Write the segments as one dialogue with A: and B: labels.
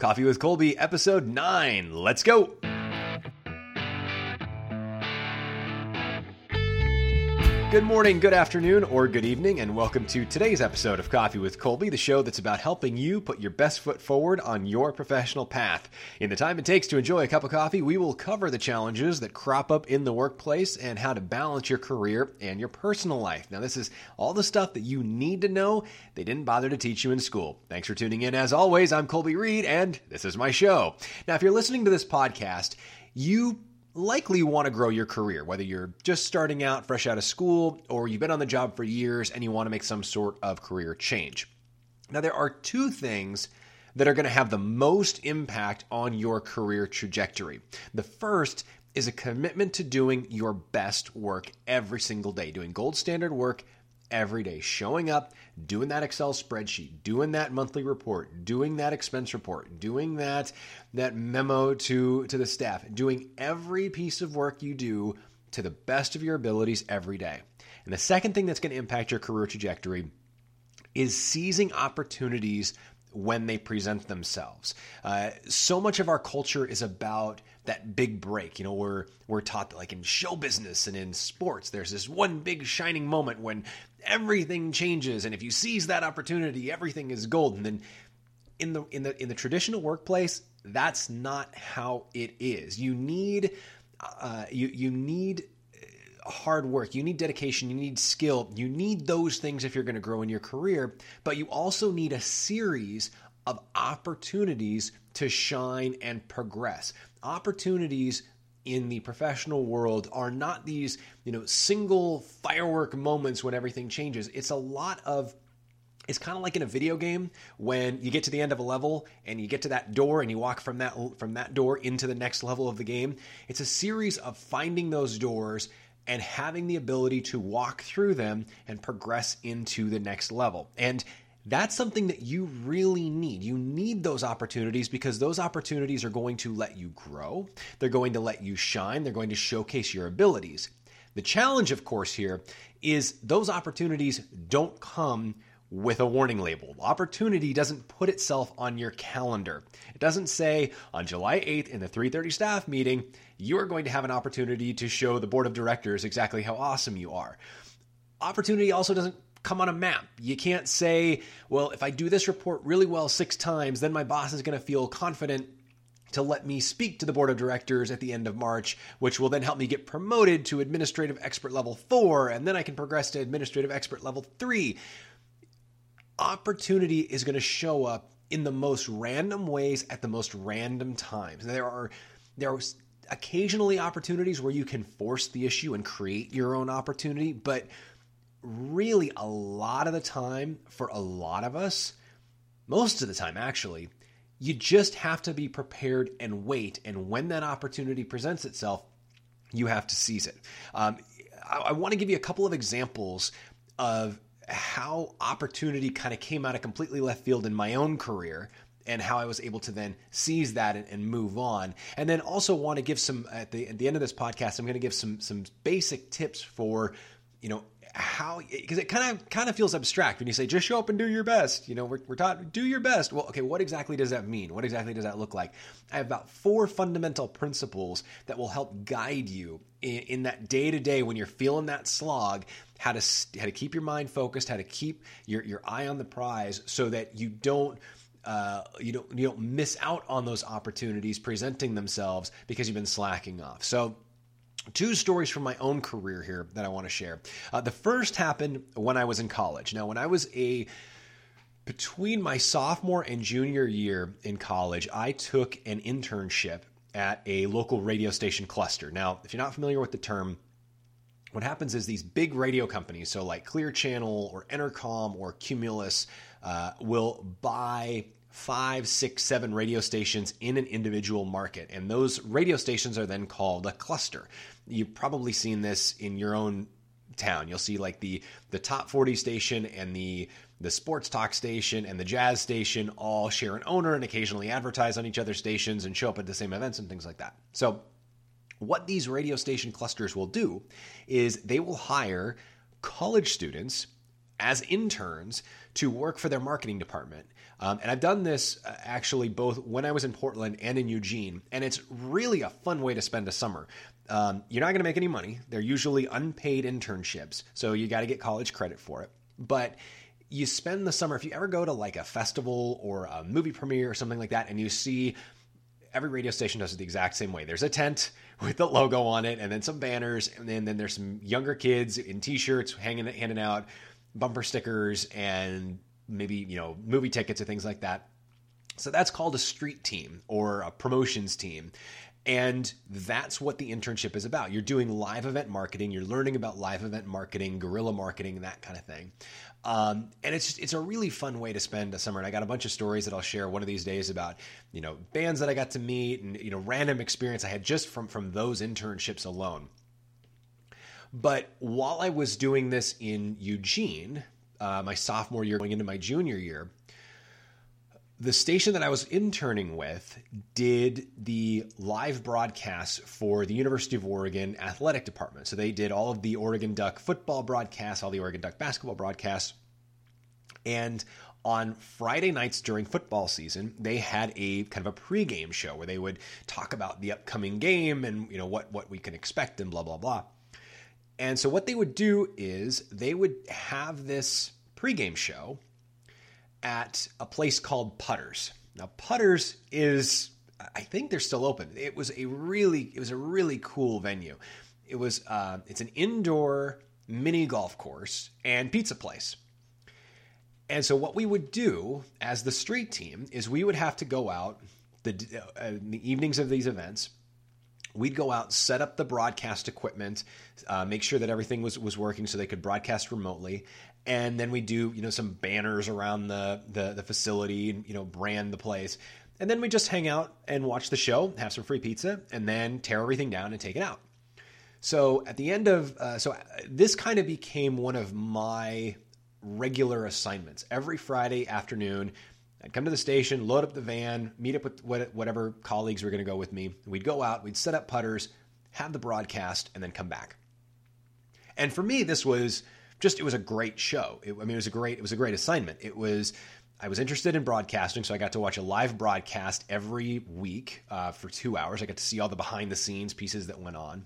A: Coffee with Colby, episode 9. Let's go. Good morning, good afternoon, or good evening, and welcome to today's episode of Coffee with Colby, the show that's about helping you put your best foot forward on your professional path. In the time it takes to enjoy a cup of coffee, we will cover the challenges that crop up in the workplace and how to balance your career and your personal life. Now, this is all the stuff that you need to know they didn't bother to teach you in school. Thanks for tuning in. As always, I'm Colby Reade, and this is my show. Now, if you're listening to this podcast, you likely want to grow your career, whether you're just starting out, fresh out of school, or you've been on the job for years and you want to make some sort of career change. Now, there are two things that are going to have the most impact on your career trajectory. The first is a commitment to doing your best work every single day, doing gold standard work every day, showing up, doing that Excel spreadsheet, doing that monthly report, doing that expense report, doing that that memo to to the staff, doing every piece of work you do to the best of your abilities every day. And the second thing that's going to impact your career trajectory is seizing opportunities when they present themselves. Uh, so much of our culture is about that big break. You know, we're we're taught that like in show business and in sports, there's this one big shining moment when everything changes, and if you seize that opportunity, everything is golden. And then in the in the in the traditional workplace, that's not how it is. You need uh, you you need hard work, you need dedication, you need skill, you need those things if you're going to grow in your career, but you also need a series of opportunities to shine and progress. Opportunities in the professional world are not these, you know, single firework moments when everything changes. It's a lot of it's kind of like in a video game when you get to the end of a level and you get to that door and you walk from that from that door into the next level of the game. It's a series of finding those doors and having the ability to walk through them and progress into the next level. And that's something that you really need. You need those opportunities because those opportunities are going to let you grow. They're going to let you shine. They're going to showcase your abilities. The challenge, of course, here is those opportunities don't come with a warning label. Opportunity doesn't put itself on your calendar. It doesn't say on July 8th in the 3:30 staff meeting, you are going to have an opportunity to show the board of directors exactly how awesome you are. Opportunity also doesn't come on a map. You can't say, well, if I do this report really well 6 times, then my boss is going to feel confident to let me speak to the board of directors at the end of March, which will then help me get promoted to administrative expert level 4 and then I can progress to administrative expert level 3 opportunity is going to show up in the most random ways at the most random times. There are there are occasionally opportunities where you can force the issue and create your own opportunity, but really a lot of the time for a lot of us, most of the time actually, you just have to be prepared and wait. And when that opportunity presents itself, you have to seize it. Um, I, I want to give you a couple of examples of how opportunity kind of came out of completely left field in my own career and how I was able to then seize that and, move on. And then also want to give some at the at the end of this podcast, I'm going to give some some basic tips for you know how because it kind of kind of feels abstract when you say just show up and do your best you know we're, we're taught do your best. Well okay what exactly does that mean? What exactly does that look like? I have about four fundamental principles that will help guide you in, in that day to day when you're feeling that slog how to how to keep your mind focused how to keep your, your eye on the prize so that you don't uh, you don't you don't miss out on those opportunities presenting themselves because you've been slacking off so Two stories from my own career here that I want to share. Uh, the first happened when I was in college. Now, when I was a between my sophomore and junior year in college, I took an internship at a local radio station cluster. Now, if you're not familiar with the term, what happens is these big radio companies, so like Clear Channel or Entercom or Cumulus, uh, will buy five, six, seven radio stations in an individual market. And those radio stations are then called a cluster. You've probably seen this in your own town. You'll see like the the top 40 station and the the sports talk station and the jazz station all share an owner and occasionally advertise on each other's stations and show up at the same events and things like that. So what these radio station clusters will do is they will hire college students as interns to work for their marketing department Um, and I've done this uh, actually both when I was in Portland and in Eugene, and it's really a fun way to spend a summer. Um, you're not going to make any money. They're usually unpaid internships, so you got to get college credit for it. But you spend the summer, if you ever go to like a festival or a movie premiere or something like that, and you see every radio station does it the exact same way. There's a tent with the logo on it, and then some banners, and then, then there's some younger kids in t-shirts hanging handing out bumper stickers and maybe you know movie tickets or things like that. So that's called a street team or a promotions team. And that's what the internship is about. You're doing live event marketing, you're learning about live event marketing, guerrilla marketing, that kind of thing. Um, and it's just, it's a really fun way to spend a summer. And I got a bunch of stories that I'll share one of these days about, you know, bands that I got to meet and, you know, random experience I had just from, from those internships alone. But while I was doing this in Eugene, uh, my sophomore year going into my junior year, the station that I was interning with did the live broadcasts for the University of Oregon athletic department. So they did all of the Oregon Duck football broadcasts, all the Oregon Duck basketball broadcasts. And on Friday nights during football season, they had a kind of a pregame show where they would talk about the upcoming game and you know what what we can expect and blah blah blah. And so what they would do is they would have this pregame show at a place called Putters. Now, Putters is, I think they're still open. It was a really, it was a really cool venue. It was, uh, it's an indoor mini golf course and pizza place. And so, what we would do as the street team is we would have to go out the, uh, the evenings of these events. We'd go out, set up the broadcast equipment, uh, make sure that everything was was working so they could broadcast remotely, and then we do you know some banners around the, the the, facility and you know brand the place. And then we just hang out and watch the show have some free pizza and then tear everything down and take it out. So at the end of uh, so uh, this kind of became one of my regular assignments. Every friday afternoon i'd come to the station load up the van meet up with whatever colleagues were going to go with me we'd go out we'd set up putters have the broadcast and then come back and for me this was just it was a great show. It, I mean, it was a great it was a great assignment. It was I was interested in broadcasting, so I got to watch a live broadcast every week uh, for two hours. I got to see all the behind the scenes pieces that went on.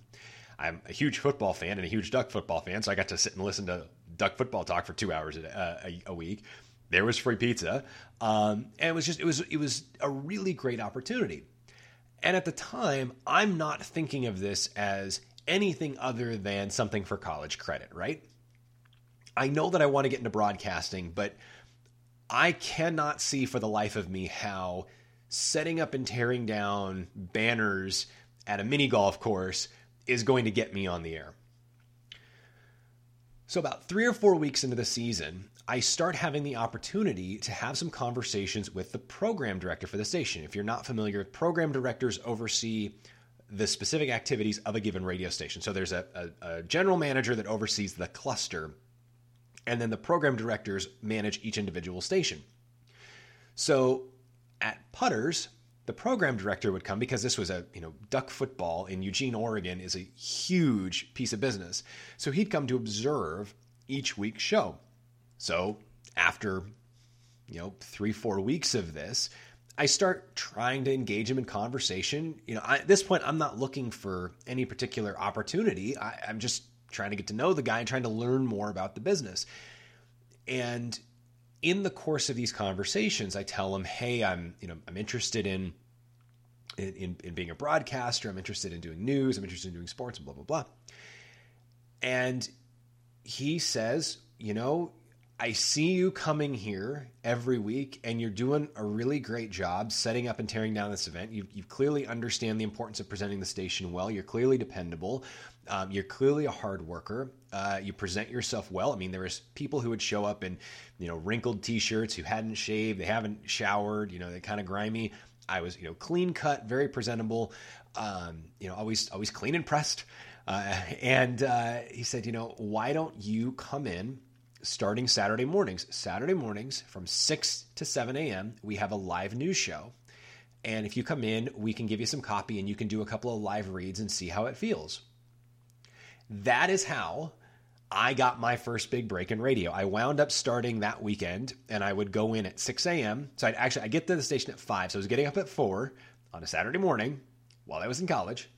A: I'm a huge football fan and a huge Duck football fan, so I got to sit and listen to Duck football talk for two hours a, a, a week. There was free pizza, um, and it was just it was it was a really great opportunity. And at the time, I'm not thinking of this as anything other than something for college credit, right? I know that I want to get into broadcasting, but I cannot see for the life of me how setting up and tearing down banners at a mini golf course is going to get me on the air. So, about three or four weeks into the season, I start having the opportunity to have some conversations with the program director for the station. If you're not familiar, program directors oversee the specific activities of a given radio station. So, there's a, a, a general manager that oversees the cluster and then the program directors manage each individual station. So at Putters, the program director would come because this was a you know duck football in Eugene, Oregon is a huge piece of business. So he'd come to observe each week's show. So after you know three four weeks of this, I start trying to engage him in conversation. You know, I, at this point, I'm not looking for any particular opportunity. I, I'm just trying to get to know the guy and trying to learn more about the business. And in the course of these conversations, I tell him, "Hey, I'm you know I'm interested in." In, in, being a broadcaster, I'm interested in doing news, I'm interested in doing sports, blah, blah, blah. And he says, You know, I see you coming here every week and you're doing a really great job setting up and tearing down this event. You, you clearly understand the importance of presenting the station well. You're clearly dependable. Um, you're clearly a hard worker. Uh, you present yourself well. I mean, there was people who would show up in, you know, wrinkled T-shirts who hadn't shaved, they haven't showered, you know, they're kind of grimy. I was, you know, clean cut, very presentable. Um, you know, always, always clean and pressed. Uh, and uh, he said, you know, why don't you come in starting Saturday mornings? Saturday mornings from six to seven a.m. We have a live news show. And if you come in, we can give you some copy and you can do a couple of live reads and see how it feels that is how I got my first big break in radio. I wound up starting that weekend, and I would go in at 6 a.m. So I'd actually I get to the station at five. So I was getting up at four on a Saturday morning while I was in college.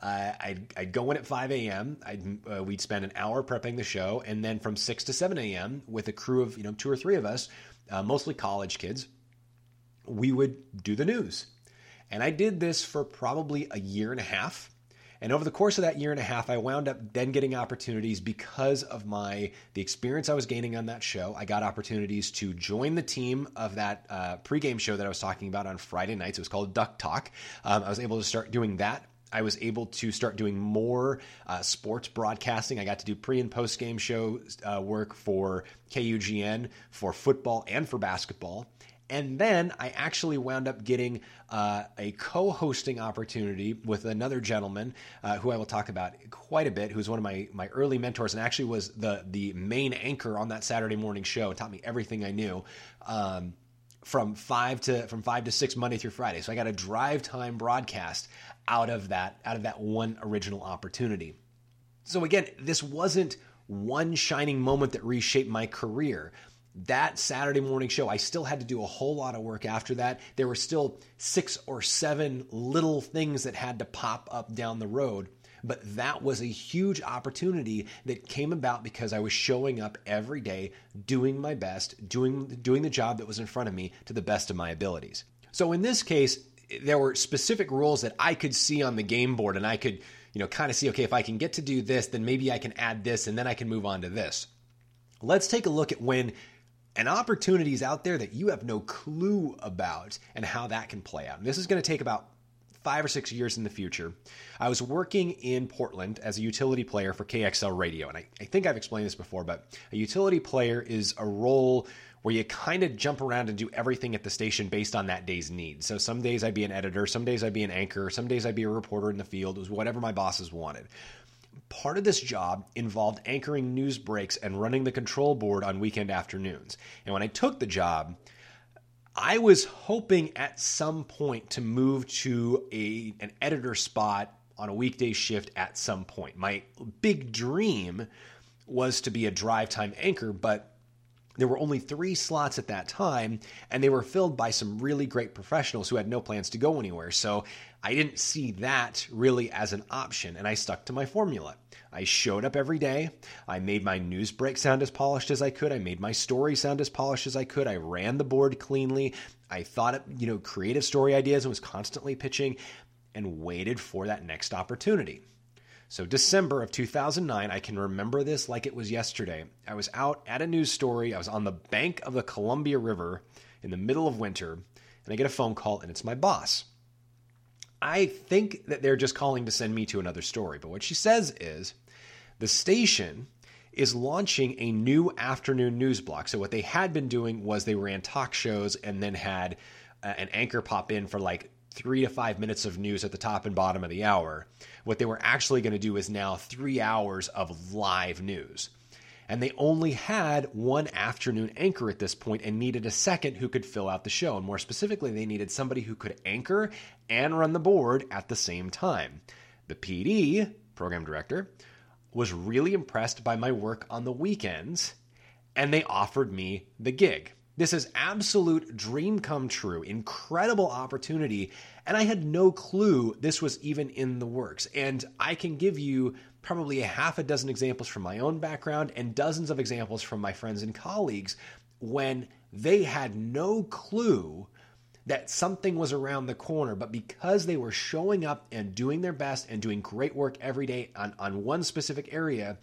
A: Uh, I'd, I'd, go in at 5 a.m. Uh, we'd spend an hour prepping the show, and then from 6 to 7 a.m. with a crew of you know two or three of us, uh, mostly college kids, we would do the news. And I did this for probably a year and a half. And over the course of that year and a half, I wound up then getting opportunities because of my the experience I was gaining on that show. I got opportunities to join the team of that uh, pregame show that I was talking about on Friday nights. It was called Duck Talk. Um, I was able to start doing that I was able to start doing more uh, sports broadcasting. I got to do pre and post game show uh, work for KUGN for football and for basketball. And then I actually wound up getting uh, a co hosting opportunity with another gentleman uh, who I will talk about quite a bit, who's one of my, my early mentors and actually was the, the main anchor on that Saturday morning show, and taught me everything I knew. Um, from five to from five to six Monday through Friday. So I got a drive time broadcast out of that out of that one original opportunity. So again, this wasn't one shining moment that reshaped my career that Saturday morning show, I still had to do a whole lot of work after that. There were still six or seven little things that had to pop up down the road. But that was a huge opportunity that came about because I was showing up every day, doing my best, doing, doing the job that was in front of me to the best of my abilities. So in this case, there were specific rules that I could see on the game board and I could, you know, kind of see, okay, if I can get to do this, then maybe I can add this and then I can move on to this. Let's take a look at when and opportunities out there that you have no clue about and how that can play out. And this is going to take about five or six years in the future. I was working in Portland as a utility player for KXL Radio. And I, I think I've explained this before, but a utility player is a role where you kind of jump around and do everything at the station based on that day's needs. So some days I'd be an editor, some days I'd be an anchor, some days I'd be a reporter in the field. It was whatever my bosses wanted. Part of this job involved anchoring news breaks and running the control board on weekend afternoons. And when I took the job, I was hoping at some point to move to a an editor spot on a weekday shift at some point. My big dream was to be a drive time anchor, but there were only three slots at that time, and they were filled by some really great professionals who had no plans to go anywhere. So I didn't see that really as an option, and I stuck to my formula. I showed up every day. I made my news break sound as polished as I could. I made my story sound as polished as I could. I ran the board cleanly. I thought, you know, creative story ideas and was constantly pitching and waited for that next opportunity. So, December of 2009, I can remember this like it was yesterday. I was out at a news story. I was on the bank of the Columbia River in the middle of winter, and I get a phone call, and it's my boss. I think that they're just calling to send me to another story, but what she says is the station is launching a new afternoon news block. So, what they had been doing was they ran talk shows and then had uh, an anchor pop in for like three to five minutes of news at the top and bottom of the hour. What they were actually going to do is now three hours of live news. And they only had one afternoon anchor at this point and needed a second who could fill out the show. And more specifically, they needed somebody who could anchor and run the board at the same time. The PD, program director, was really impressed by my work on the weekends and they offered me the gig. This is absolute dream come true, incredible opportunity. And I had no clue this was even in the works. And I can give you probably a half a dozen examples from my own background and dozens of examples from my friends and colleagues when they had no clue that something was around the corner, but because they were showing up and doing their best and doing great work every day on, on one specific area,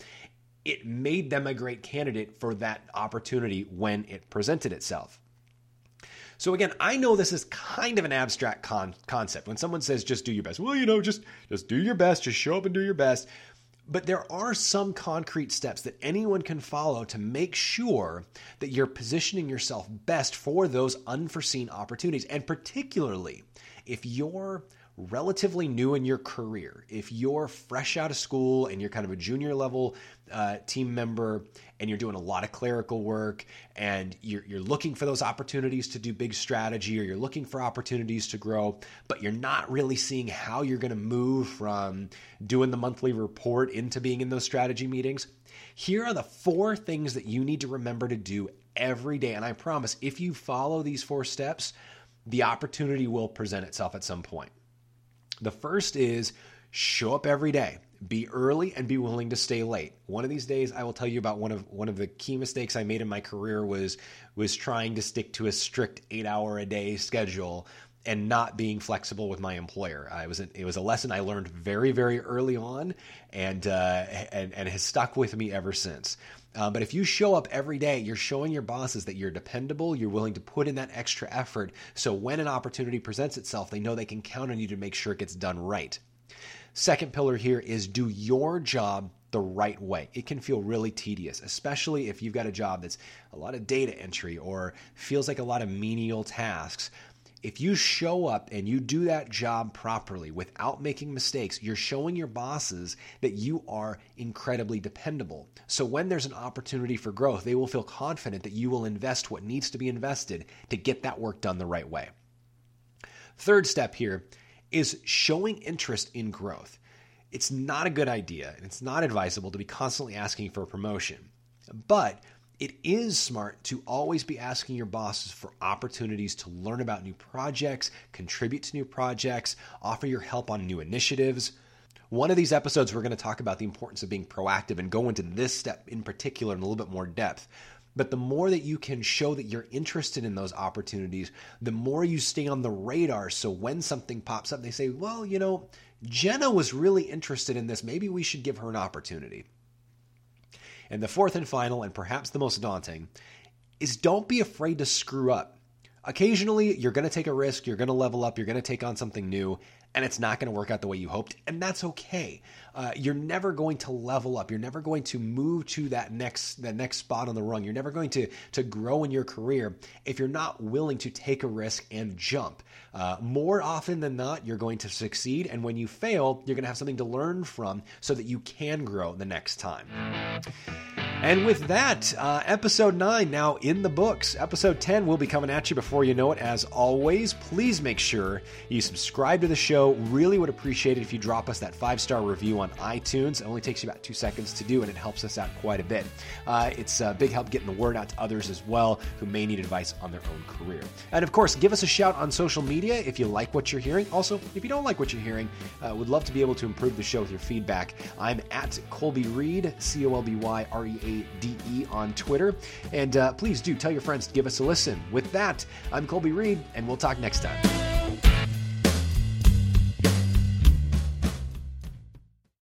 A: it made them a great candidate for that opportunity when it presented itself. So again, I know this is kind of an abstract con- concept. When someone says just do your best, well, you know, just just do your best, just show up and do your best. But there are some concrete steps that anyone can follow to make sure that you're positioning yourself best for those unforeseen opportunities. And particularly if you're relatively new in your career, if you're fresh out of school and you're kind of a junior level uh, team member and you're doing a lot of clerical work and you're, you're looking for those opportunities to do big strategy or you're looking for opportunities to grow, but you're not really seeing how you're going to move from doing the monthly report into being in those strategy meetings, here are the four things that you need to remember to do every day. And I promise, if you follow these four steps, the opportunity will present itself at some point. The first is show up every day. Be early and be willing to stay late. One of these days I will tell you about one of one of the key mistakes I made in my career was was trying to stick to a strict 8-hour a day schedule and not being flexible with my employer. I was it was a lesson I learned very very early on, and uh, and and has stuck with me ever since. Uh, but if you show up every day, you're showing your bosses that you're dependable, you're willing to put in that extra effort. So when an opportunity presents itself, they know they can count on you to make sure it gets done right. Second pillar here is do your job the right way. It can feel really tedious, especially if you've got a job that's a lot of data entry or feels like a lot of menial tasks if you show up and you do that job properly without making mistakes, you're showing your bosses that you are incredibly dependable. So when there's an opportunity for growth, they will feel confident that you will invest what needs to be invested to get that work done the right way. Third step here is showing interest in growth. It's not a good idea and it's not advisable to be constantly asking for a promotion. But it is smart to always be asking your bosses for opportunities to learn about new projects, contribute to new projects, offer your help on new initiatives. One of these episodes, we're going to talk about the importance of being proactive and go into this step in particular in a little bit more depth. But the more that you can show that you're interested in those opportunities, the more you stay on the radar. So when something pops up, they say, well, you know, Jenna was really interested in this. Maybe we should give her an opportunity. And the fourth and final, and perhaps the most daunting, is don't be afraid to screw up. Occasionally, you're going to take a risk, you're going to level up, you're going to take on something new, and it's not going to work out the way you hoped, and that's okay. Uh, you're never going to level up. You're never going to move to that next that next spot on the rung. You're never going to to grow in your career if you're not willing to take a risk and jump. Uh, more often than not, you're going to succeed, and when you fail, you're going to have something to learn from so that you can grow the next time. And with that, uh, episode 9 now in the books. Episode 10 will be coming at you before you know it. As always, please make sure you subscribe to the show. Really would appreciate it if you drop us that five star review on iTunes. It only takes you about two seconds to do, and it helps us out quite a bit. Uh, it's a big help getting the word out to others as well who may need advice on their own career. And of course, give us a shout on social media if you like what you're hearing. Also, if you don't like what you're hearing, uh, would love to be able to improve the show with your feedback. I'm at Colby Reade, C O L B Y R E A D E on Twitter. And uh, please do tell your friends to give us a listen. With that, I'm Colby Reade, and we'll talk next time.